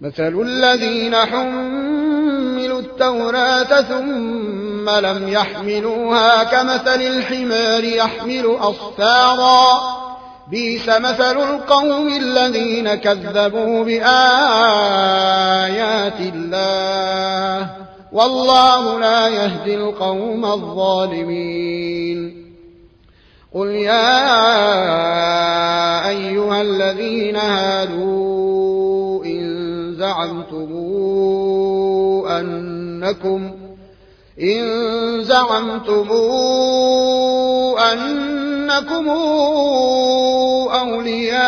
مثل الذين حملوا التوراة ثم لم يحملوها كمثل الحمار يحمل أصفارا. بيس مثل القوم الذين كذبوا بآيات الله. والله لا يهدي القوم الظالمين. قل يا أيها الذين هادوا زعمتم أنكم إن زعمتم أنكم أولياء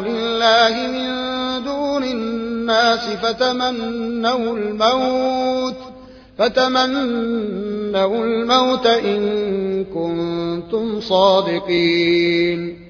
لله من دون الناس فتمنوا الموت فتمنوا الموت إن كنتم صادقين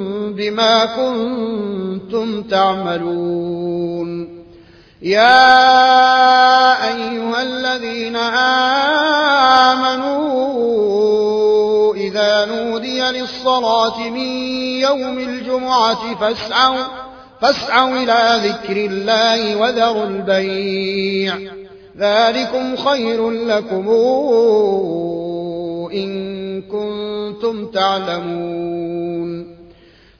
بما كنتم تعملون. يا أيها الذين آمنوا إذا نودي للصلاة من يوم الجمعة فاسعوا فاسعوا إلى ذكر الله وذروا البيع. ذلكم خير لكم إن كنتم تعلمون.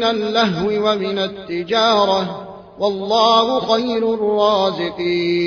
من اللهو ومن التجارة والله خير الرازقين.